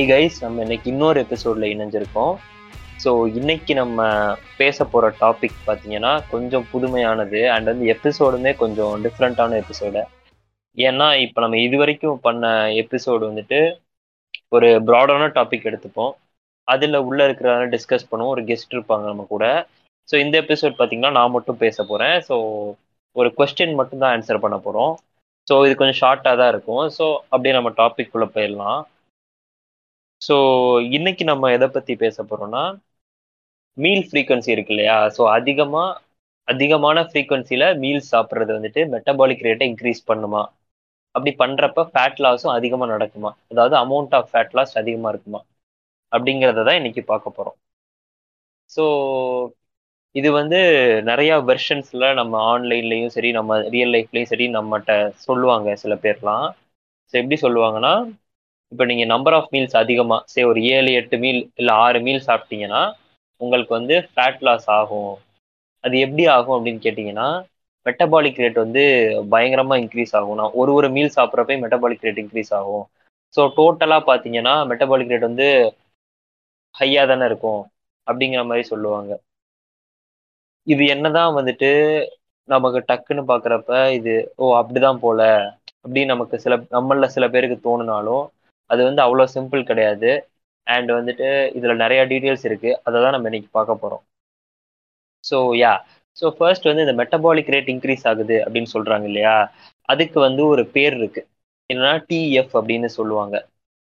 Hi guys நம்ம இன்னைக்கு இன்னொரு எபிசோட்ல இணைஞ்சிருக்கோம். ஸோ இன்னைக்கு நம்ம பேச போற டாபிக் பார்த்தீங்கன்னா கொஞ்சம் புதுமையானது. அண்ட் வந்து எபிசோடுமே கொஞ்சம் டிஃப்ரெண்ட்டான எபிசோடு ஏன்னா இப்போ நம்ம இது வரைக்கும் பண்ண எபிசோடு வந்துட்டு ஒரு ப்ராடான டாபிக் எடுத்துப்போம். அதில் உள்ள இருக்கிறதால டிஸ்கஸ் பண்ணுவோம். ஒரு கெஸ்ட் இருப்பாங்க நம்ம கூட. ஸோ இந்த எபிசோட் பார்த்தீங்கன்னா நான் மட்டும் பேச போகிறேன் ஸோ ஒரு கொஸ்டின் மட்டும் தான் ஆன்சர் பண்ண போகிறோம் ஸோ இது கொஞ்சம் ஷார்ட்டாக தான் இருக்கும். ஸோ அப்படியே நம்ம டாபிக் குள்ள போயிடலாம். ஸோ இன்னைக்கு நம்ம எதை பற்றி பேச போகிறோம்னா மீல் ஃப்ரீக்வன்சி இருக்கு இல்லையா? ஸோ அதிகமாக அதிகமான ஃப்ரீக்வன்சியில் மீல்ஸ் சாப்பிட்றது வந்துட்டு மெட்டபாலிக் ரேட்டை இன்க்ரீஸ் பண்ணுமா? அப்படி பண்ணுறப்ப ஃபேட் லாஸும் அதிகமாக நடக்குமா? அதாவது அமௌண்ட் ஆஃப் ஃபேட் லாஸ் அதிகமாக இருக்குமா? அப்படிங்கிறத தான் இன்னைக்கு பார்க்க போகிறோம் ஸோ இது வந்து நிறைய வெர்ஷன்ஸ்ல நம்ம ஆன்லைன்லயும் சரி நம்ம ரியல் லைஃப்லயும் சரி நம்மகிட்ட சொல்லுவாங்க சில பேர்லாம். ஸோ எப்படி சொல்லுவாங்கன்னா இப்போ நீங்க நம்பர் ஆஃப் மீல்ஸ் அதிகமா சரி ஒரு ஏழு எட்டு மீல் இல்லை ஆறு மீல் சாப்பிட்டீங்கன்னா உங்களுக்கு வந்து ஃபேட் லாஸ் ஆகும். அது எப்படி ஆகும் அப்படின்னு கேட்டிங்கன்னா மெட்டபாலிக் ரேட் வந்து பயங்கரமாக இன்க்ரீஸ் ஆகும். நான் ஒரு ஒரு மீல் சாப்பிட்றப்ப மெட்டபாலிக் ரேட் இன்க்ரீஸ் ஆகும். ஸோ டோட்டலாக பார்த்தீங்கன்னா மெட்டபாலிக் ரேட் வந்து ஹையாக தானே இருக்கும் அப்படிங்கிற மாதிரி சொல்லுவாங்க. இது என்னதான் வந்துட்டு நமக்கு டக்குன்னு பார்க்குறப்ப இது ஓ அப்படிதான் போல அப்படின்னு நமக்கு சில நம்மள சில பேருக்கு தோணுனாலும் அது வந்து அவ்வளோ சிம்பிள் கிடையாது. அண்ட் வந்துட்டு இதில் நிறையா டீட்டெயில்ஸ் இருக்குது அதை தான் நம்ம இன்னைக்கு பார்க்க போகிறோம் ஸோ யா ஸோ ஃபர்ஸ்ட் வந்து இந்த மெட்டபாலிக் ரேட் இன்க்ரீஸ் ஆகுது அப்படின்னு சொல்கிறாங்க இல்லையா? அதுக்கு வந்து ஒரு பேர் இருக்குது என்னன்னா டிஎஃப் அப்படின்னு சொல்லுவாங்க.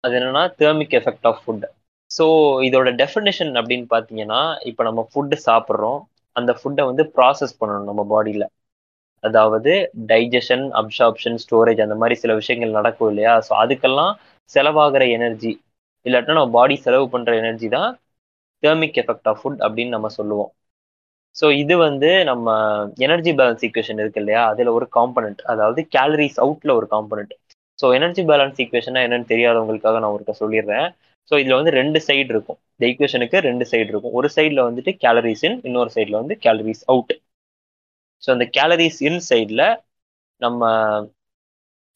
அது என்னன்னா thermic effect of food so இதோட டெஃபினேஷன் அப்படின்னு பார்த்தீங்கன்னா இப்போ நம்ம ஃபுட்டு சாப்பிட்றோம். அந்த ஃபுட்டை வந்து ப்ராசஸ் பண்ணணும் நம்ம பாடியில் அதாவது டைஜஷன் அப்சார்ப்ஷன் ஸ்டோரேஜ் அந்த மாதிரி சில விஷயங்கள் நடக்கும் இல்லையா? ஸோ அதுக்கெல்லாம் செலவாகிற எனர்ஜி இல்லாட்டினா நம்ம பாடி செலவு பண்ணுற எனர்ஜி தான் தேர்மிக் எஃபெக்ட் ஆஃப் ஃபுட் அப்படின்னு நம்ம சொல்லுவோம். ஸோ இது வந்து நம்ம எனர்ஜி பேலன்ஸ் ஈக்குவேஷன் இருக்கு இல்லையா? அதில் ஒரு காம்பனண்ட் அதாவது கேலரிஸ் அவுட்ல ஒரு காம்பனண்ட் ஸோ எனர்ஜி பேலன்ஸ் ஈக்குவேஷனா என்னன்னு தெரியாதவங்களுக்காக நான் ஒருக்க சொல்லிடுறேன். ஸோ இதில் வந்து ரெண்டு சைடு இருக்கும். இந்த ஈக்குவேஷனுக்கு ரெண்டு சைடு இருக்கும். ஒரு சைடில் வந்துட்டு கேலரிஸ் இன் இன்னொரு சைடில் வந்து கேலரிஸ் அவுட் ஸோ அந்த கேலரிஸ் இன் சைடில் நம்ம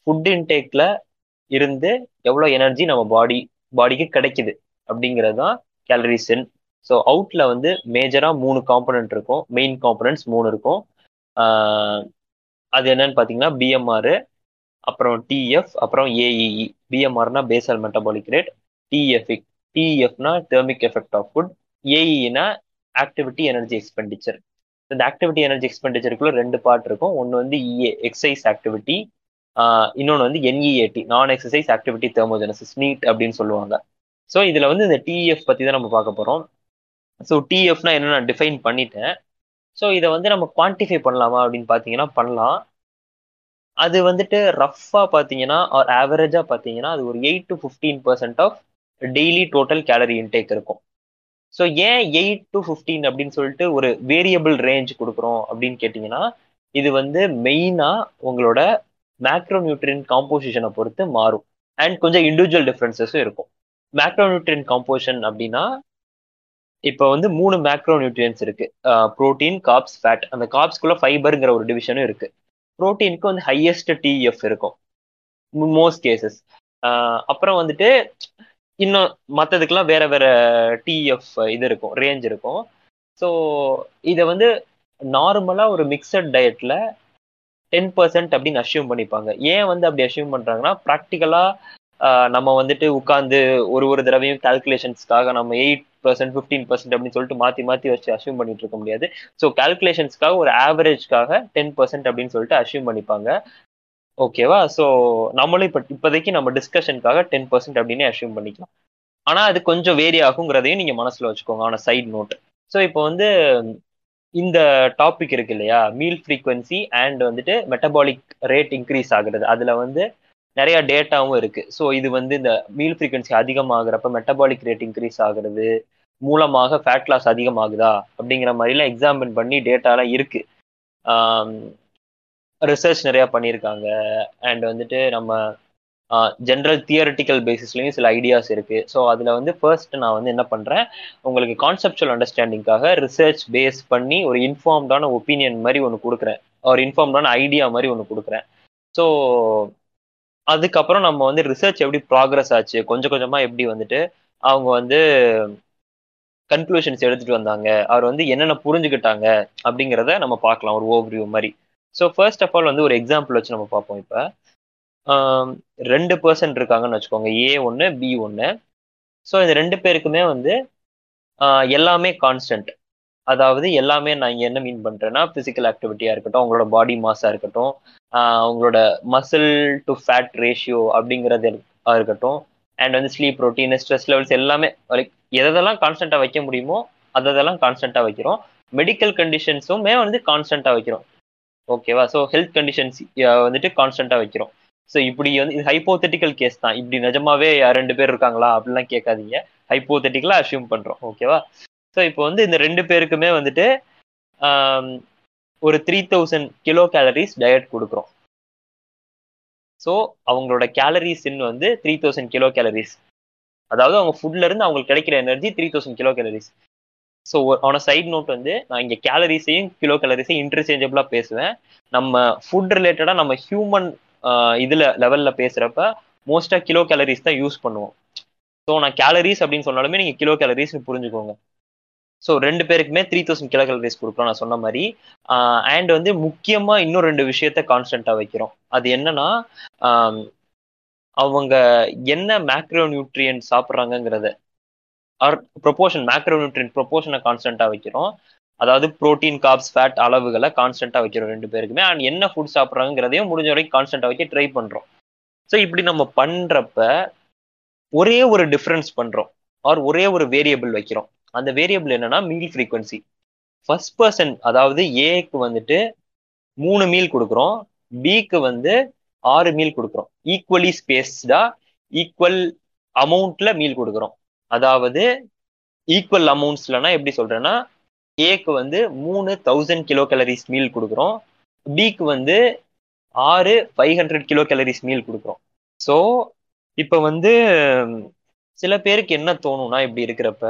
ஃபுட் இன்டேக்கில் இருந்து எவ்வளோ எனர்ஜி நம்ம பாடி பாடிக்கு கிடைக்குது அப்படிங்கிறது தான் கேலரிஸ் இன் ஸோ அவுட்டில் வந்து மேஜராக மூணு காம்பனண்ட் இருக்கும். மெயின் காம்பனண்ட்ஸ் மூணு இருக்கும். அது என்னன்னு பார்த்தீங்கன்னா பிஎம்ஆர் அப்புறம் டிஎஃப் அப்புறம் ஏஇஇ பிஎம்ஆர்னா பேசல் மெட்டபாலிக் ரேட் டிஎஃப் டிஎஃப்னா தெர்மிக் எஃபெக்ட் ஆஃப் ஃபுட் ஏஇனா ஆக்டிவிட்டி எனர்ஜி எக்ஸ்பெண்டிச்சர் இந்த ஆக்டிவிட்டி எனர்ஜி எக்ஸ்பெண்டிச்சருக்குள்ள ரெண்டு பார்ட் இருக்கும். ஒன்று வந்து இஏ எக்ஸசைஸ் ஆக்டிவிட்டி இன்னொன்று வந்து என்இஏடி நான் எக்ஸசைஸ் ஆக்டிவிட்டி தெர்மோஜெனசிஸ் நீட் அப்படின்னு சொல்லுவாங்க. ஸோ இதில் வந்து இந்த டிஎஃப் பற்றி தான் நம்ம பார்க்க போகிறோம் ஸோ டிஎஃப்னா என்ன நான் டிஃபைன் பண்ணிட்டேன். ஸோ இதை வந்து நம்ம குவான்டிஃபை பண்ணலாமா அப்படின்னு பார்த்தீங்கன்னா பண்ணலாம். அது வந்துட்டு ரஃப்பாக பார்த்தீங்கன்னா ஆர் ஆவரேஜாக பார்த்தீங்கன்னா அது ஒரு eight to fifteen percent of daily total calorie intake இருக்கும். ஸோ ஏன் எயிட் டு ஃபிஃப்டீன் அப்படின்னு சொல்லிட்டு ஒரு வேரியபிள் ரேஞ்ச் கொடுக்குறோம் அப்படின்னு கேட்டிங்கன்னா இது வந்து மெயினாக உங்களோட மேக்ரோ நியூட்ரியன் காம்போசிஷனை பொறுத்து மாறும். அண்ட் கொஞ்சம் இண்டிவிஜுவல் டிஃப்ரென்சஸும் இருக்கும். மேக்ரோ நியூட்ரியன் காம்போசிஷன் அப்படின்னா இப்போ வந்து மூணு மேக்ரோ நியூட்ரியன்ஸ் இருக்கு ப்ரோட்டீன் காப்ஸ் ஃபேட் அந்த காப்ஸ்குள்ள ஃபைபருங்கிற ஒரு டிவிஷனும் இருக்கு. ப்ரோட்டீனுக்கு வந்து ஹையஸ்ட் டிஎஃப் இருக்கும். மோஸ்ட் கேசஸ் அப்புறம் வந்துட்டு இன்னும் மற்றதுக்கெல்லாம் வேற வேற டிஎஃப் இது இருக்கும் ரேஞ்ச் இருக்கும். ஸோ இதை வந்து நார்மலாக ஒரு மிக்சட் டயட்ல டென் பர்சன்ட் அப்படின்னு அஷ்யூம் பண்ணிப்பாங்க. ஏன் வந்து அப்படி அஷ்யூம் பண்ணுறாங்கன்னா ப்ராக்டிக்கலாக நம்ம வந்துட்டு உட்காந்து ஒரு ஒரு தடவையும் கால்குலேஷன்ஸ்க்காக நம்ம எயிட் பர்சன்ட் ஃபிஃப்டீன் பர்சன்ட் அப்படின்னு சொல்லிட்டு மாற்றி மாற்றி வச்சு அஷ்யூம் பண்ணிட்டு இருக்க முடியாது. ஸோ கால்குலேஷன்ஸ்க்காக ஒரு ஆவரேஜ்க்காக டென் பர்சன்ட் அப்படின்னு சொல்லிட்டு அஷ்யூம் பண்ணிப்பாங்க. ஓகேவா ஸோ நம்மளும் இப்போ இப்போதைக்கு நம்ம டிஸ்கஷனுக்காக டென் பர்சன்ட் அப்படின்னு அஷ்யூம் பண்ணிக்கலாம். ஆனால் அது கொஞ்சம் வேரி ஆகுங்கிறதையும் நீங்கள் மனசில் வச்சுக்கோங்க ஆன சைட் நோட் ஸோ இப்போ வந்து இந்த டாபிக் இருக்கு இல்லையா? மீல் ஃப்ரீக்வன்சி அண்ட் வந்துட்டு மெட்டபாலிக் ரேட் இன்க்ரீஸ் ஆகுறது. அதில் வந்து நிறைய டேட்டாவும் இருக்கு. ஸோ இது வந்து இந்த மீல் ஃப்ரீக்வன்சி அதிகமாகிறப்ப மெட்டபாலிக் ரேட் இன்க்ரீஸ் ஆகுறது மூலமாக ஃபேட் லாஸ் அதிகமாகுதா? அப்படிங்கிற மாதிரிலாம் எக்ஸாம்பிள் பண்ணி டேட்டாலாம் இருக்கு. ரிசர்ச் நிறையா பண்ணியிருக்காங்க. அண்ட் வந்துட்டு நம்ம ஜென்ரல் தியரட்டிக்கல் பேசிஸ்லையும் சில ஐடியாஸ் இருக்கு. ஸோ அதில் வந்து ஃபர்ஸ்ட் நான் வந்து என்ன பண்ணுறேன் உங்களுக்கு கான்செப்டுவல் அண்டர்ஸ்டாண்டிங்காக ரிசர்ச் பேஸ் பண்ணி ஒரு இன்ஃபார்ம்டான ஒப்பீனியன் மாதிரி ஒன்று கொடுக்குறேன். ஒரு இன்ஃபார்ம்டான ஐடியா மாதிரி ஒன்று கொடுக்குறேன். ஸோ அதுக்கப்புறம் நம்ம வந்து ரிசர்ச் எப்படி ப்ராக்ரஸ் ஆச்சு கொஞ்சம் கொஞ்சமாக எப்படி வந்துட்டு அவங்க வந்து கன்க்ளூஷன்ஸ் எடுத்துகிட்டு வந்தாங்க அவர் வந்து என்னென்ன புரிஞ்சுக்கிட்டாங்க அப்படிங்கிறத நம்ம பார்க்கலாம் ஒரு ஓவர்வியூ மாதிரி. ஸோ ஃபர்ஸ்ட் ஆஃப் ஆல் வந்து ஒரு எக்ஸாம்பிள் வச்சு நம்ம பார்ப்போம் இப்போ. ரெண்டு பர்சன்ட் இருக்காங்கன்னு வச்சுக்கோங்க. ஏ ஒன்று பி ஒன்று ஸோ இந்த ரெண்டு பேருக்குமே வந்து எல்லாமே கான்ஸ்டன்ட் அதாவது எல்லாமே நான் இங்கே என்ன மீன் பண்ணுறேன்னா ஃபிசிக்கல் ஆக்டிவிட்டியாக இருக்கட்டும் அவங்களோட பாடி மாஸாக இருக்கட்டும் அவங்களோட மசில் டு ஃபேட் ரேஷியோ அப்படிங்கிறது இருக்கட்டும். அண்ட் வந்து ஸ்லீப் ரொட்டீன் ஸ்ட்ரெஸ் லெவல்ஸ் எல்லாமே லைக் எதெல்லாம் கான்ஸ்டண்ட்டாக வைக்க முடியுமோ அதெல்லாம் கான்ஸ்டண்ட்டாக வைக்கிறோம். மெடிக்கல் கண்டிஷன்ஸுமே வந்து கான்ஸ்டண்ட்டாக வைக்கிறோம். ஓகேவா? ஸோ ஹெல்த் கண்டிஷன்ஸ் வந்துட்டு கான்ஸ்டண்ட்டாக வைக்கிறோம். ஸோ இப்படி வந்து இது ஹைப்போதெட்டிக்கல் கேஸ் தான். இப்படி நிஜமாவே ரெண்டு பேர் இருக்காங்களா? அப்படிலாம் கேட்காதீங்க. ஹைப்போதெட்டிக்கலாக அசியூம் பண்ணுறோம் ஓகேவா? ஸோ இப்போ வந்து இந்த ரெண்டு பேருக்குமே வந்துட்டு ஒரு three thousand kilo calories diet கொடுக்குறோம். ஸோ அவங்களோட கேலரிஸ்ன்னு வந்து த்ரீ தௌசண்ட் கிலோ கேலரிஸ் அதாவது அவங்க ஃபுட்ல இருந்து அவங்களுக்கு கிடைக்கிற energy three thousand kilo calories so ஆன சைட் நோட் வந்து நான் இங்கே கேலரிஸையும் கிலோ கேலரிஸையும் இன்டர்சேஞ்சபிளாக பேசுவேன். நம்ம ஃபுட் ரிலேட்டடாக நம்ம ஹியூமன் இதுல லெவல்ல பேசுறப்ப மோஸ்ட்டாக கிலோ கேலரிஸ் தான் யூஸ் பண்ணுவோம். ஸோ நான் கேலரிஸ் அப்படின்னு சொன்னாலுமே நீங்கள் கிலோ கேலரிஸ்னு புரிஞ்சுக்கோங்க. ஸோ ரெண்டு பேருக்குமே த்ரீ தௌசண்ட் கிலோ கேலரிஸ் கொடுக்குறோம் நான் சொன்ன மாதிரி. அண்ட் வந்து முக்கியமா இன்னும் ரெண்டு விஷயத்த கான்ஸ்டண்ட்டாக வைக்கிறோம். அது என்னன்னா அவங்க என்ன மேக்ரோ நியூட்ரியன்ட் சாப்பிட்றாங்கங்கிறத. ஆர் ப்ரொபோஷன் மேக்ரோ நியூட்ரியன் ப்ரொபோஷனை கான்ஸ்டண்ட்டாக வைக்கிறோம். அதாவது ப்ரோட்டீன் காப்ஸ் ஃபேட் அளவுகளை கான்ஸ்டண்ட்டாக வைக்கிறோம் ரெண்டு பேருக்குமே. அண்ட் என்ன ஃபுட் சாப்பிட்றாங்கிறதையும் முடிஞ்ச வரைக்கும் கான்ஸ்டண்ட்டாக வைக்க ட்ரை பண்ணுறோம் ஸோ இப்படி நம்ம பண்ணுறப்ப ஒரே ஒரு டிஃப்ரென்ஸ் பண்ணுறோம் ஆர் ஒரே ஒரு வேரியபிள் வைக்கிறோம். அந்த வேரியபிள் என்னன்னா மீல் ஃப்ரீக்வன்சி ஃபர்ஸ்ட் பர்சன் அதாவது ஏக்கு வந்துட்டு மூணு மீல் கொடுக்குறோம். பிக்கு வந்து ஆறு மீல் கொடுக்குறோம். ஈக்குவலி ஸ்பேஸ்டா ஈக்குவல் அமௌண்ட்ல மீல் கொடுக்குறோம். அதாவது ஈக்குவல் அமௌண்ட்ஸ்லனா எப்படி சொல்றேன்னா ஏக்கு வந்து மூணு தௌசண்ட் கிலோ கேலரிஸ் மீல் கொடுக்குறோம் பிக்கு வந்து ஆறு five hundred kilo calories meal கொடுக்குறோம். ஸோ இப்போ வந்து சில பேருக்கு என்ன தோணும்னா இப்படி இருக்கிறப்ப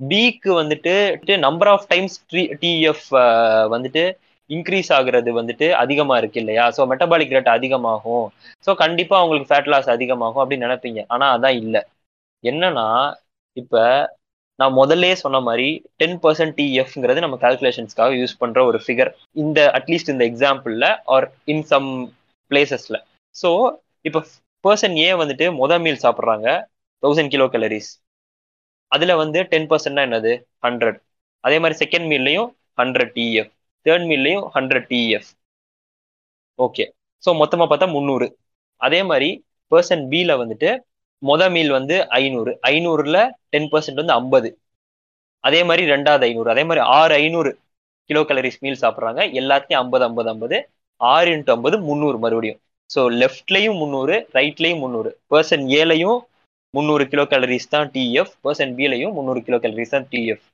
பிக்கு வந்துட்டு நம்பர் ஆஃப் டைம்ஸ் டிஎஃப் வந்துட்டு இன்க்ரீஸ் ஆகுறது வந்துட்டு அதிகமாக இருக்கு இல்லையா? ஸோ மெட்டபாலிக் ரேட் அதிகமாகும். ஸோ கண்டிப்பாக அவங்களுக்கு ஃபேட் லாஸ் அதிகமாகும் அப்படின்னு நினைப்பீங்க. ஆனால் அதான் இல்லை. என்னன்னா இப்ப நான் முதல்ல சொன்ன மாதிரி டென் பர்சன்ட் டிஎஃப்ங்கிறது நம்ம கால்குலேஷன்ஸ்க்காக யூஸ் பண்ற ஒரு ஃபிகர் இந்த அட்லீஸ்ட் இந்த எக்ஸாம்பிள்ல ஆர் இன் சம் பிளேசஸ்ல ஸோ இப்போ பர்சன் ஏ வந்துட்டு மொத மீல் சாப்பிட்றாங்க தௌசண்ட் கிலோ கேலரிஸ் அதுல வந்து டென் பர்சன்ட்னா என்னது? ஹண்ட்ரட் அதே மாதிரி செகண்ட் மீல்லையும் ஹண்ட்ரட் டிஎஃப் தேர்ட் மீல்லையும் ஹண்ட்ரட் டிஎஃப் ஓகே ஸோ மொத்தமாக பார்த்தா முந்நூறு. அதே மாதிரி பர்சன் பியில் வந்துட்டு மொத மீல் வந்து ஐநூறு. ஐநூறுல டென் பர்சன்ட் வந்து ஐம்பது. அதே மாதிரி ரெண்டாவது ஐநூறு. அதே மாதிரி ஆறு ஐநூறு கிலோ கலரிஸ் மீல் சாப்பிட்றாங்க. எல்லாத்தையும் ஐம்பது ஐம்பது ஐம்பது. ஆறு இன்ட்டு ஐம்பது முந்நூறு மறுபடியும். ஸோ லெஃப்ட்லையும் முந்நூறு ரைட்லையும் முந்நூறு. பர்சன் ஏலையும் முந்நூறு கிலோ கலரிஸ் தான் டிஎஃப் பர்சன் பிலையும் முந்நூறு கிலோ கலரிஸ் தான் டிஎஃப்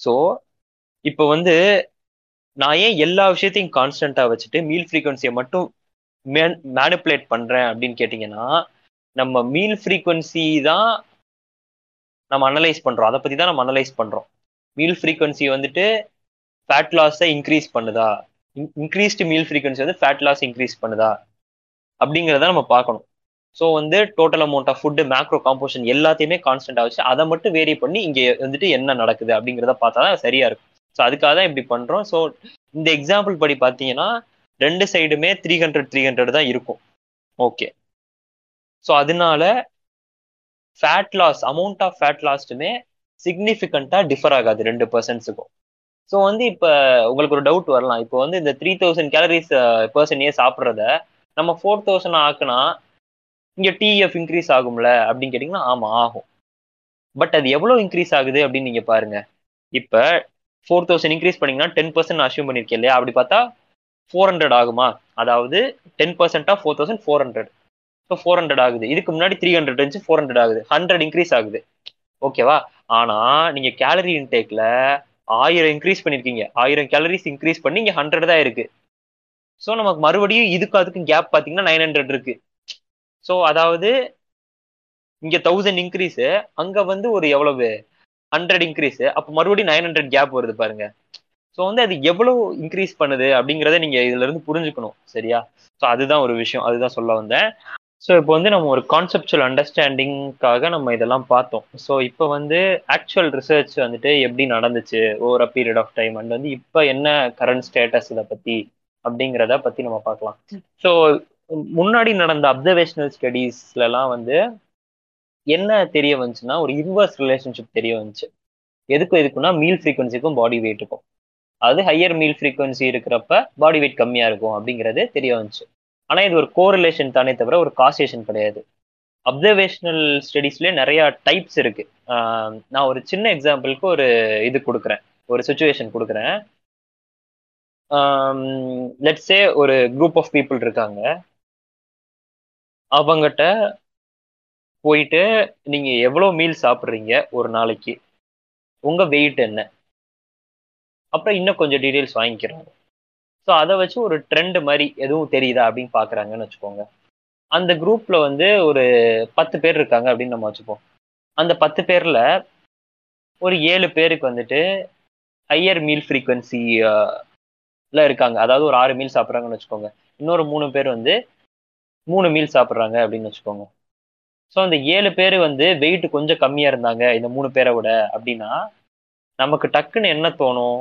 ஸோ இப்போ வந்து நான் ஏன் எல்லா விஷயத்தையும் கான்ஸ்டண்ட்டாக வச்சுட்டு மீல் ஃப்ரீக்வன்சியை மட்டும் மேனிப்புலேட் பண்ணுறேன் அப்படின்னு கேட்டிங்கன்னா நம்ம மீல் ஃப்ரீக்வன்சி தான் நம்ம அனலைஸ் பண்றோம். அதை பத்தி தான் நம்ம அனலைஸ் பண்றோம். மீல் ஃப்ரீக்வன்சி வந்துட்டு ஃபேட் லாஸை இன்க்ரீஸ் பண்ணுதா? இன்க்ரீஸ்டு மீல் ஃப்ரீக்வன்சி வந்து ஃபேட் லாஸ் இன்க்ரீஸ் பண்ணுதா? அப்படிங்கிறத நம்ம பார்க்கணும். ஸோ வந்து total amount of food macro composition எல்லாத்தையுமே கான்ஸ்டன்ட் வச்சு அதை மட்டும் வேரி பண்ணி இங்கே வந்துட்டு என்ன நடக்குது அப்படிங்கிறத பார்த்தா தான் சரியா இருக்கும். ஸோ அதுக்காக தான் இப்படி பண்ணுறோம் ஸோ இந்த எக்ஸாம்பிள் படி பார்த்தீங்கன்னா ரெண்டு சைடுமே த்ரீ ஹண்ட்ரட் த்ரீ ஹண்ட்ரட் தான் இருக்கும். ஓகே ஸோ அதனால fat loss amount of fat லாஸ்ட்டுமே சிக்னிஃபிகண்டா டிஃபர் ஆகாது ரெண்டு பர்சன்ஸுக்கும் ஸோ வந்து இப்போ உங்களுக்கு ஒரு டவுட் வரலாம். இப்போ வந்து இந்த த்ரீ தௌசண்ட் கேலரிஸ் பர்சன் சாப்பிட்றத நம்ம ஃபோர் தௌசண்ட் ஆக்குனா இங்கே டிஎஃப் இன்க்ரீஸ் ஆகும்ல அப்படின்னு கேட்டிங்கன்னா ஆமாம் ஆகும். பட் அது எவ்வளோ இன்க்ரீஸ் ஆகுது அப்படின்னு நீங்கள் பாருங்க. இப்போ ஃபோர் தௌசண்ட் இன்க்ரீஸ் பண்ணீங்கன்னா டென் பர்சன்ட் அசியூம் பண்ணியிருக்கேன் இல்லையா? அப்படி பார்த்தா ஃபோர் ஹண்ட்ரட் ஆகுமா? அதாவது டென் பர்சன்டா ஃபோர் தௌசண்ட் ஃபோர் ஹண்ட்ரட் இப்போ ஃபோர் ஹண்ட்ரட் ஆகுது. இதுக்கு முன்னாடி த்ரீ ஹண்ட்ரட் இருந்துச்சு ஃபோர் ஹண்ட்ரட் ஆகுது. ஹண்ட்ரட் இன்க்ரீஸ் ஆகுது. ஓகேவா ஆனா நீங்க கேலரி இன்டேக்ல ஆயிரம் இன்க்ரீஸ் பண்ணிருக்கீங்க. ஆயிரம் கேலரிஸ் இன்க்ரீஸ் பண்ணி இங்க ஹண்ட்ரட் தான் இருக்கு. ஸோ நமக்கு மறுபடியும் இதுக்கு அதுக்கும் கேப் பார்த்தீங்கன்னா நைன் ஹண்ட்ரட் இருக்கு. ஸோ அதாவது இங்க தௌசண்ட் இன்க்ரீஸ் அங்க வந்து ஒரு எவ்வளவு? ஹண்ட்ரட் இன்க்ரீஸ் அப்போ மறுபடியும் நைன் ஹண்ட்ரட் கேப் வருது பாருங்க. ஸோ வந்து அது எவ்வளவு இன்க்ரீஸ் பண்ணுது அப்படிங்கிறத நீங்க இதுல இருந்து புரிஞ்சுக்கணும். சரியா? ஸோ அதுதான் ஒரு விஷயம். அதுதான் சொல்ல வந்தேன். ஸோ இப்போ வந்து நம்ம ஒரு கான்செப்சுவல் அண்டர்ஸ்டாண்டிங்காக நம்ம இதெல்லாம் பார்த்தோம். ஸோ இப்போ வந்து ஆக்சுவல் ரிசர்ச் வந்துட்டு எப்படி நடந்துச்சு over a period of time and வந்து இப்போ என்ன கரண்ட் ஸ்டேட்டஸ் இதை பற்றி அப்படிங்கிறத பற்றி நம்ம பார்க்கலாம். ஸோ முன்னாடி நடந்த அப்சர்வேஷனல் ஸ்டடீஸ்லலாம் வந்து என்ன தெரிய வந்துச்சுன்னா ஒரு இன்வர்ஸ் ரிலேஷன்ஷிப் தெரிய வந்துச்சு. எதுக்கும் எதுக்குன்னா மீல் ஃப்ரீக்வன்சிக்கும் பாடி வெயிட்டுக்கும் அது ஹையர் மீல் ஃப்ரீக்வன்சி இருக்கிறப்ப பாடி வெயிட் கம்மியாக இருக்கும் அப்படிங்கிறது தெரிய வந்துச்சு. ஆனா இது ஒரு கோரிலேஷன் தானே தவிர ஒரு காசேஷன் கிடையாது. அப்சர்வேஷனல் ஸ்டடீஸ்லேயே நிறைய டைப்ஸ் இருக்கு. நான் ஒரு சின்ன எக்ஸாம்பிளுக்கு ஒரு இது கொடுக்குறேன். ஒரு சுச்சுவேஷன் கொடுக்குறேன். லெட்ஸே ஒரு குரூப் ஆஃப் பீப்புள் இருக்காங்க. அவங்ககிட்ட போயிட்டு நீங்க எவ்வளோ மீல் சாப்பிட்றீங்க ஒரு நாளைக்கு? உங்க வெயிட் என்ன? அப்புறம் இன்னும் கொஞ்சம் டீட்டெயில்ஸ் வாங்கிக்கிறாங்க. ஸோ அதை வச்சு ஒரு ட்ரெண்ட் மாதிரி எதுவும் தெரியுதா அப்படின்னு பாக்குறாங்கன்னு வச்சுக்கோங்க. அந்த குரூப்ல வந்து ஒரு பத்து பேர் இருக்காங்க அப்படின்னு நம்ம வச்சுப்போம். அந்த பத்து பேர்ல ஒரு ஏழு பேருக்கு வந்துட்டு ஹையர் மீல் ஃப்ரீக்வன்சில இருக்காங்க. அதாவது ஒரு ஆறு மீல் சாப்பிட்றாங்கன்னு வச்சுக்கோங்க. இன்னொரு மூணு பேர் வந்து மூணு மீல் சாப்பிட்றாங்க அப்படின்னு வச்சுக்கோங்க. ஸோ அந்த ஏழு பேர் வந்து வெயிட் கொஞ்சம் கம்மியாக இருந்தாங்க இந்த மூணு பேரை விட அப்படின்னா நமக்கு டக்குன்னு என்ன தோணும்?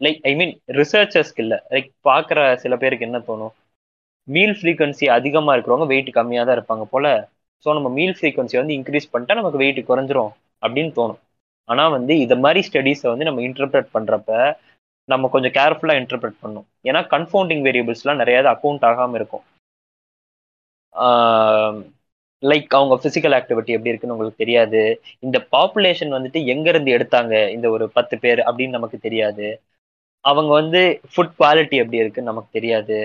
லைக் ஐ மீன் ரிசர்ச்சர்ஸ்க்கு இல்லை. லைக் பார்க்குற சில பேருக்கு என்ன தோணும்? மீல் ஃப்ரீக்வன்சி அதிகமாக இருக்கிறவங்க வெயிட் கம்மியாக தான் இருப்பாங்க போல். ஸோ நம்ம மீல் ஃப்ரீக்வன்சி வந்து இன்க்ரீஸ் பண்ணிட்டா நமக்கு வெயிட் குறைஞ்சிரும் அப்படின்னு தோணும். ஆனால் வந்து இதை மாதிரி ஸ்டடீஸை வந்து நம்ம இன்டர்பிரட் பண்ணுறப்ப நம்ம கொஞ்சம் கேர்ஃபுல்லாக இன்டர்பிரட் பண்ணும். ஏன்னா கன்ஃபவுண்டிங் வேரியபிள்ஸ்லாம் நிறையா அக்கௌண்ட் ஆகாமல் இருக்கும். லைக் அவங்க ஃபிசிக்கல் ஆக்டிவிட்டி எப்படி இருக்குன்னு உங்களுக்கு தெரியாது. இந்த பாப்புலேஷன் வந்துட்டு எங்கேருந்து எடுத்தாங்க? இந்த ஒரு பத்து பேர் அப்படின்னு நமக்கு தெரியாது. அவங்க வந்து ஃபுட் குவாலிட்டி எப்படி இருக்குன்னு நமக்கு தெரியாது.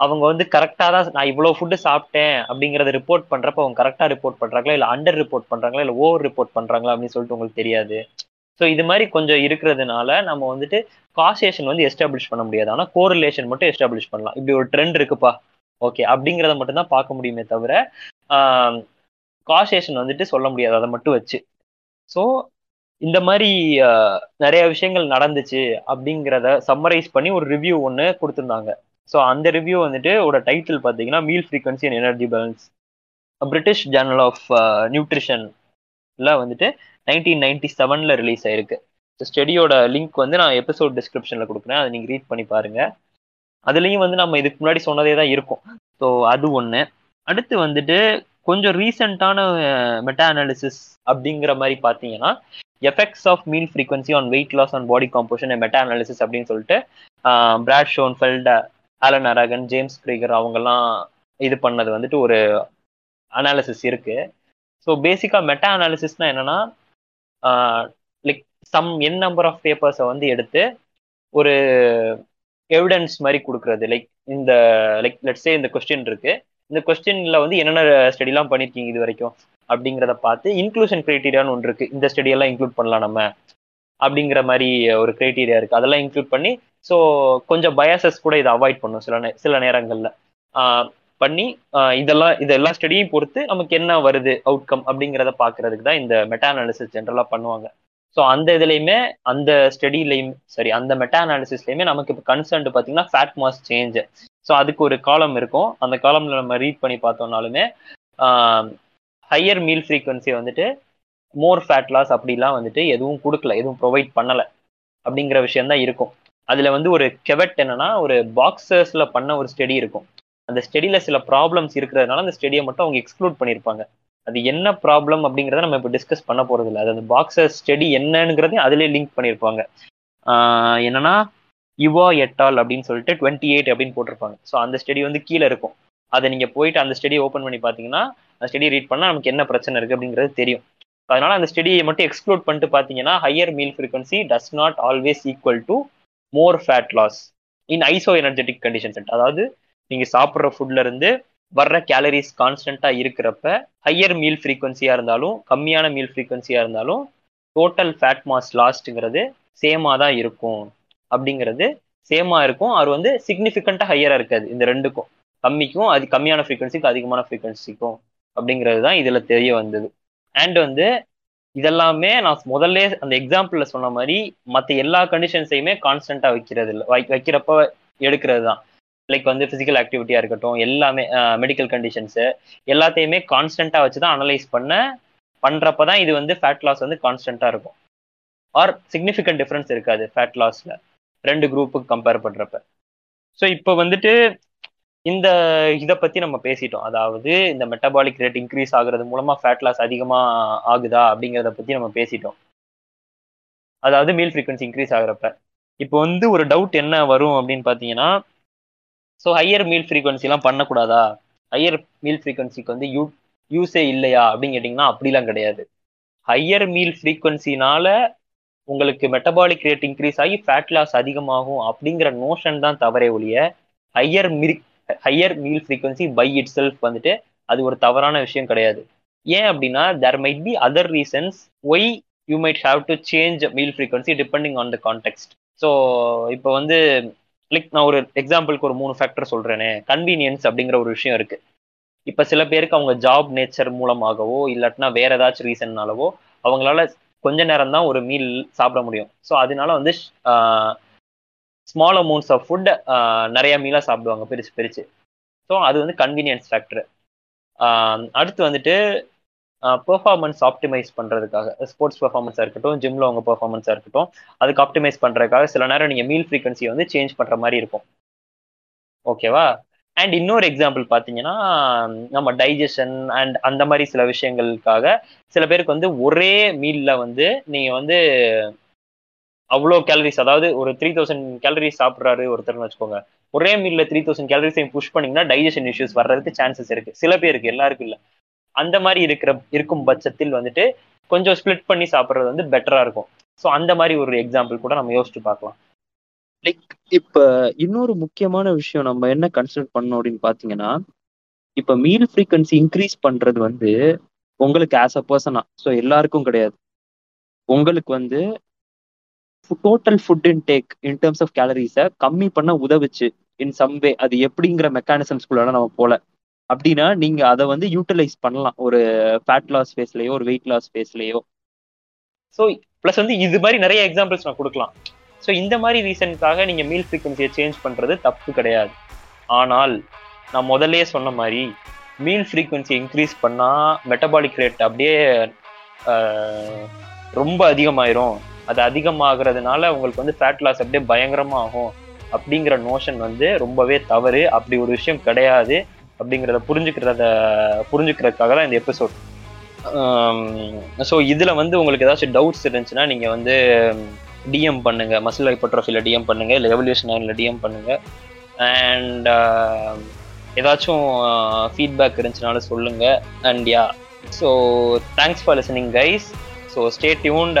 அவங்க வந்து கரெக்டாக தான் நான் இவ்வளோ ஃபுட்டு சாப்பிட்டேன் அப்படிங்கிறத ரிப்போர்ட் பண்ணுறப்ப அவங்க கரெக்டாக ரிப்போர்ட் பண்ணுறாங்களா இல்லை அண்டர் ரிப்போர்ட் பண்ணுறாங்களா இல்லை ஓவர் ரிப்போர்ட் பண்ணுறாங்களா அப்படின்னு சொல்லிட்டு உங்களுக்கு தெரியாது. ஸோ இது மாதிரி கொஞ்சம் இருக்கிறதுனால நம்ம வந்துட்டு காசேஷன் வந்து எஸ்டாப்ளிஷ் பண்ண முடியாது. ஆனால் கோரிலேஷன் மட்டும் எஸ்டாப்ளிஷ் பண்ணலாம். இப்படி ஒரு ட்ரெண்ட் இருக்குப்பா. ஓகே அப்படிங்கிறத மட்டும் தான் பார்க்க முடியுமே தவிர காசேஷன் வந்துட்டு சொல்ல முடியாது. அதை மட்டும் வச்சு. ஸோ இந்த மாதிரி நிறைய விஷயங்கள் நடந்துச்சு அப்படிங்கிறத சம்மரைஸ் பண்ணி ஒரு ரிவ்யூ ஒன்று கொடுத்துருந்தாங்க. ஸோ அந்த ரிவ்யூ வந்துட்டு ஒரு டைட்டில் பார்த்தீங்கன்னா meal frequency and energy balance British journal of நியூட்ரிஷன்ல வந்துட்டு நைன்டீன் நைன்டி செவனில் ரிலீஸ் ஆயிருக்கு. ஸ்டடியோட லிங்க் வந்து நான் எபிசோட் டிஸ்கிரிப்ஷனில் கொடுக்குறேன். அதை நீங்கள் ரீட் பண்ணி பாருங்கள் அதுலேயும் வந்து நம்ம இதுக்கு முன்னாடி சொன்னதே தான் இருக்கும். ஸோ அது ஒன்று அடுத்து வந்துட்டு கொஞ்சம் ரீசண்டான மெட்டா அனாலிசிஸ் அப்படிங்கிற மாதிரி பார்த்தீங்கன்னா effects of meal frequency on weight loss on body composition meta analysis அப்படின்னு சொல்லிட்டு Brad Schoenfeld Alan Aragon James Krieger அவங்கெல்லாம் இது பண்ணது வந்துட்டு ஒரு அனாலிசிஸ் இருக்கு. ஸோ பேசிக்காக மெட்டா அனாலிசிஸ்னா என்னன்னா like some n number of பேப்பர்ஸை வந்து எடுத்து ஒரு எவிடன்ஸ் மாதிரி கொடுக்கறது. லைக் இந்த லைக் லெட்ஸே இந்த கொஸ்டின் இருக்கு. இந்த கொஸ்டின்ல வந்து என்னென்ன ஸ்டடிலாம் பண்ணிருக்கீங்க இது வரைக்கும்? அப்படிங்கிறத பார்த்து இன்க்ளூஷன் கிரைட்டீரியான்னு ஒன்று இருக்கு. இந்த ஸ்டடியெல்லாம் இன்க்ளூட் பண்ணலாம் நம்ம அப்படிங்கிற மாதிரி ஒரு கிரைட்டீரியா இருக்கு. அதெல்லாம் இன்க்ளூட் பண்ணி ஸோ கொஞ்சம் பயாசஸ் கூட இதை அவாய்ட் பண்ணும் சில சில நேரங்களில். பண்ணி இதெல்லாம் இதெல்லாம் ஸ்டடியும் பொறுத்து நமக்கு என்ன வருது அவுட்கம் அப்படிங்கிறத பார்க்கறதுக்கு தான் இந்த மெட்டா அனாலிசிஸ் ஜென்ரலாக பண்ணுவாங்க. ஸோ அந்த இதுலையுமே அந்த ஸ்டடிலையும் சரி அந்த மெட்டா அனாலிசிஸ்லையுமே நமக்கு இப்போ கன்சர்ன்ட் பார்த்தீங்கன்னா ஃபேட் மாஸ் சேஞ்ச் ஸோ அதுக்கு ஒரு காலம் இருக்கும். அந்த காலம்ல நம்ம ரீட் பண்ணி பார்த்தோம்னாலுமே ஹையர் மீல் ஃப்ரீக்வன்சி வந்துட்டு மோர் ஃபேட் லாஸ் அப்படிலாம் வந்துட்டு எதுவும் கொடுக்கல எதுவும் ப்ரொவைட் பண்ணலை. அப்படிங்கிற விஷயந்தான் இருக்கும். அதில் வந்து ஒரு கெவெட் என்னன்னா ஒரு பாக்ஸர்ஸில் பண்ண ஒரு ஸ்டடி இருக்கும். அந்த ஸ்டெடியில் சில ப்ராப்ளம்ஸ் இருக்கிறதுனால அந்த ஸ்டடியை மட்டும் அவங்க எக்ஸ்க்ளூட் பண்ணியிருப்பாங்க அது என்ன ப்ராப்ளம் அப்படிங்கிறத நம்ம இப்போ டிஸ்கஸ் பண்ண போகிறது இல்லை. அது அந்த பாக்ஸர் ஸ்டடி என்னங்கிறதையும் அதிலே லிங்க் பண்ணியிருப்பாங்க என்னன்னா யுவா எட்டால் அப்படின்னு சொல்லிட்டு டுவெண்ட்டி எயிட் அப்படின்னு போட்டிருப்பாங்க. ஸோ அந்த ஸ்டடி வந்து கீழே இருக்கும். அதை நீங்கள் போயிட்டு அந்த ஸ்டடி ஓப்பன் பண்ணி பார்த்தீங்கன்னா அந்த ஸ்டடி ரீட் பண்ணால் நமக்கு என்ன பிரச்சனை இருக்குது அப்படிங்கிறது தெரியும். அதனால அந்த ஸ்டடியை மட்டும் எக்ஸ்க்ளூட் பண்ணிட்டு பார்த்தீங்கன்னா higher meal frequency does not always equal to more fat loss in isoenergetic conditions அதாவது நீங்கள் சாப்பிட்ற ஃபுட்ல இருந்து வர்ற கேலரிஸ் கான்ஸ்டண்ட்டாக இருக்கிறப்ப ஹையர் மீல் ஃப்ரீக்வன்சியாக இருந்தாலும் கம்மியான மீல் ஃப்ரீக்வன்சியாக இருந்தாலும் டோட்டல் ஃபேட் மாஸ் லாஸ்ட்டுங்கிறது சேமாக தான் இருக்கும். அப்படிங்கிறது சேமாக இருக்கும். அவர் வந்து சிக்னிஃபிகண்ட்டாக ஹையராக இருக்காது. இந்த ரெண்டுக்கும். கம்மிக்கும் அது கம்மியான ஃப்ரீக்வன்சிக்கும் அதிகமான ஃப்ரீக்வன்சிக்கும் அப்படிங்கிறது தான் இதுல தெரிய வந்தது. அண்ட் வந்து இதெல்லாமே நான் முதல்ல அந்த எக்ஸாம்பிள்ல சொன்ன மாதிரி மற்ற எல்லா கண்டிஷன்ஸையுமே கான்ஸ்டன்டா வைக்கிறது இல்லை வைக்கிறப்ப எடுக்கிறது தான் லைக் வந்து பிசிக்கல் ஆக்டிவிட்டியா இருக்கட்டும் எல்லாமே மெடிக்கல் கண்டிஷன்ஸு எல்லாத்தையுமே கான்ஸ்டன்டா வச்சு தான் அனலைஸ் பண்ண பண்றப்ப தான் இது வந்து ஃபேட் லாஸ் வந்து கான்ஸ்டன்டா இருக்கும். ஆர் சிக்னிஃபிகண்ட் டிஃப்ரென்ஸ் இருக்காது ஃபேட் லாஸ்ல ரெண்டு குரூப்புக்கு கம்பேர் பண்றப்ப. ஸோ இப்போ வந்துட்டு இந்த இதை பத்தி நம்ம பேசிட்டோம். அதாவது இந்த மெட்டபாலிக் ரேட் இன்க்ரீஸ் ஆகுறது மூலமா ஃபேட் லாஸ் அதிகமா ஆகுதா அப்படிங்கிறத பத்தி நம்ம பேசிட்டோம். அதாவது மீல் ஃப்ரீக்வன்சி இன்க்ரீஸ் ஆகுறப்ப. இப்போ வந்து ஒரு டவுட் என்ன வரும் அப்படின்னு பார்த்தீங்கன்னா ஸோ ஹையர் மீல் ஃப்ரீக்வன்சிலாம் பண்ணக்கூடாதா? ஹையர் மீல் ஃப்ரீக்வன்சிக்கு வந்து யூ யூஸே இல்லையா அப்படின்னு கேட்டிங்கன்னா அப்படிலாம் கிடையாது. ஹையர் மீல் ஃப்ரீக்வன்சினால உங்களுக்கு மெட்டபாலிக் ரேட் இன்க்ரீஸ் ஆகி ஃபேட் லாஸ் அதிகமாகும் அப்படிங்கிற நோஷன் தான் தவறே ஒழிய higher meal higher meal frequency by itself வந்துட்டு அது ஒரு தவறான விஷயம் கிடையாது. ஏன் அப்படின்னா there might be other reasons why you might have to change meal frequency depending on the context so இப்போ வந்து லைக் நான் ஒரு எக்ஸாம்பிளுக்கு ஒரு மூணு ஃபேக்டர் சொல்கிறேனே கன்வீனியன்ஸ் அப்படிங்கிற ஒரு விஷயம் இருக்கு. இப்போ சில பேருக்கு அவங்க ஜாப் நேச்சர் மூலமாகவோ இல்லாட்டினா வேற ஏதாச்சும் ரீசன்னாலவோ அவங்களால கொஞ்ச நேரம் தான் ஒரு மீல் சாப்பிட முடியும். ஸோ அதனால வந்து ஸ்மால் அமௌண்ட்ஸ் ஆஃப் ஃபுட் நிறைய மீலாக சாப்பிடுவாங்க பிரிச்சு பிரிச்சு ஸோ அது வந்து கன்வீனியன்ஸ் ஃபேக்டர் அடுத்து வந்துட்டு பெர்ஃபார்மன்ஸ் ஆப்டிமைஸ் பண்ணுறதுக்காக ஸ்போர்ட்ஸ் பெர்ஃபார்மன்ஸாக இருக்கட்டும் ஜிம்மில் அவங்க பெர்ஃபார்மன்ஸாக இருக்கட்டும் அதுக்கு ஆப்டிமைஸ் பண்ணுறதுக்காக சில நேரம் நீங்கள் மீல் ஃப்ரீக்வன்சியை வந்து சேஞ்ச் பண்ணுற மாதிரி இருக்கும். ஓகேவா அண்ட் இன்னொரு எக்ஸாம்பிள் பார்த்தீங்கன்னா நம்ம டைஜஷன் அண்ட் அந்த மாதிரி சில விஷயங்களுக்காக சில பேருக்கு வந்து ஒரே மீலில் வந்து நீங்கள் வந்து அவ்வளோ கேலரிஸ் அதாவது ஒரு த்ரீ தௌசண்ட் கேலரிஸ் சாப்பிட்றாரு ஒருத்தர்னு வச்சுக்கோங்க. ஒரே மீல்ல த்ரீ தௌசண்ட் கேலரிஸையும் புஷ் பண்ணீங்கன்னா டைஜஷன் இஷ்யூஸ் வர்றதுக்கு சான்சஸ் இருக்கு. சில பேருக்கு எல்லாருக்கும் இல்லை. அந்த மாதிரி இருக்கிற இருக்கும் பட்சத்தில் வந்துட்டு கொஞ்சம் ஸ்பிளிட் பண்ணி சாப்பிட்றது வந்து பெட்டரா இருக்கும். ஸோ அந்த மாதிரி ஒரு எக்ஸாம்பிள் கூட நம்ம யோசிச்சு பார்க்கலாம். லைக் இப்ப இன்னொரு முக்கியமான விஷயம் நம்ம என்ன கன்சிடர் பண்ணோம் அப்படின்னு பாத்தீங்கன்னா இப்ப மீல் ஃப்ரீக்வன்சி இன்க்ரீஸ் பண்றது வந்து உங்களுக்கு ஆஸ் அ பர்சனா ஸோ எல்லாருக்கும் கிடையாது. உங்களுக்கு வந்து total food intake in terms of கேலரிஸை கம்மி பண்ண உதவுச்சு இன் சம் வே அது எப்படிங்கிற மெக்கானிசம்ஸ்குள்ள நம்ம போல. அப்படின்னா நீங்க அதை வந்து யூட்டிலைஸ் பண்ணலாம். ஒரு ஃபேட் லாஸ் ஃபேஸ்லயோ ஒரு வெயிட் லாஸ் ஃபேஸ்லயோ ஸோ ப்ளஸ் வந்து இது மாதிரி நிறைய எக்ஸாம்பிள்ஸ் நான் கொடுக்கலாம். ஸோ இந்த மாதிரி ரீசனுக்காக நீங்கள் மீல் ஃப்ரீக்வன்சியை சேஞ்ச் பண்ணுறது தப்பு கிடையாது. ஆனால் நான் முதலே சொன்ன மாதிரி மீல் ஃப்ரீக்வன்சி இன்க்ரீஸ் பண்ணால் மெட்டபாலிக் ரேட் அப்படியே ரொம்ப அதிகமாயிரும். அது அதிகமாகிறதுனால உங்களுக்கு வந்து ஃபேட் லாஸ் அப்படியே பயங்கரமாக ஆகும் அப்படிங்கிற நோஷன் வந்து ரொம்பவே தவறு. அப்படி ஒரு விஷயம் கிடையாது அப்படிங்கிறத புரிஞ்சுக்கிறத புரிஞ்சுக்கிறதுக்காக தான் இந்த எபிசோட் ஸோ இதில் வந்து உங்களுக்கு ஏதாச்சும் டவுட்ஸ் இருந்துச்சுன்னா நீங்கள் வந்து டிஎம் பண்ணுங்கள் மசில் ஹைப்பர்ட்ரோஃபியில் டிஎம் பண்ணுங்கள் இல்லை எவல்யூஷன் நைனில் டிஎம் பண்ணுங்கள் அண்ட் ஏதாச்சும் ஃபீட்பேக் இருந்துச்சுனாலும் சொல்லுங்கள் and yeah so thanks for listening guys so stay tuned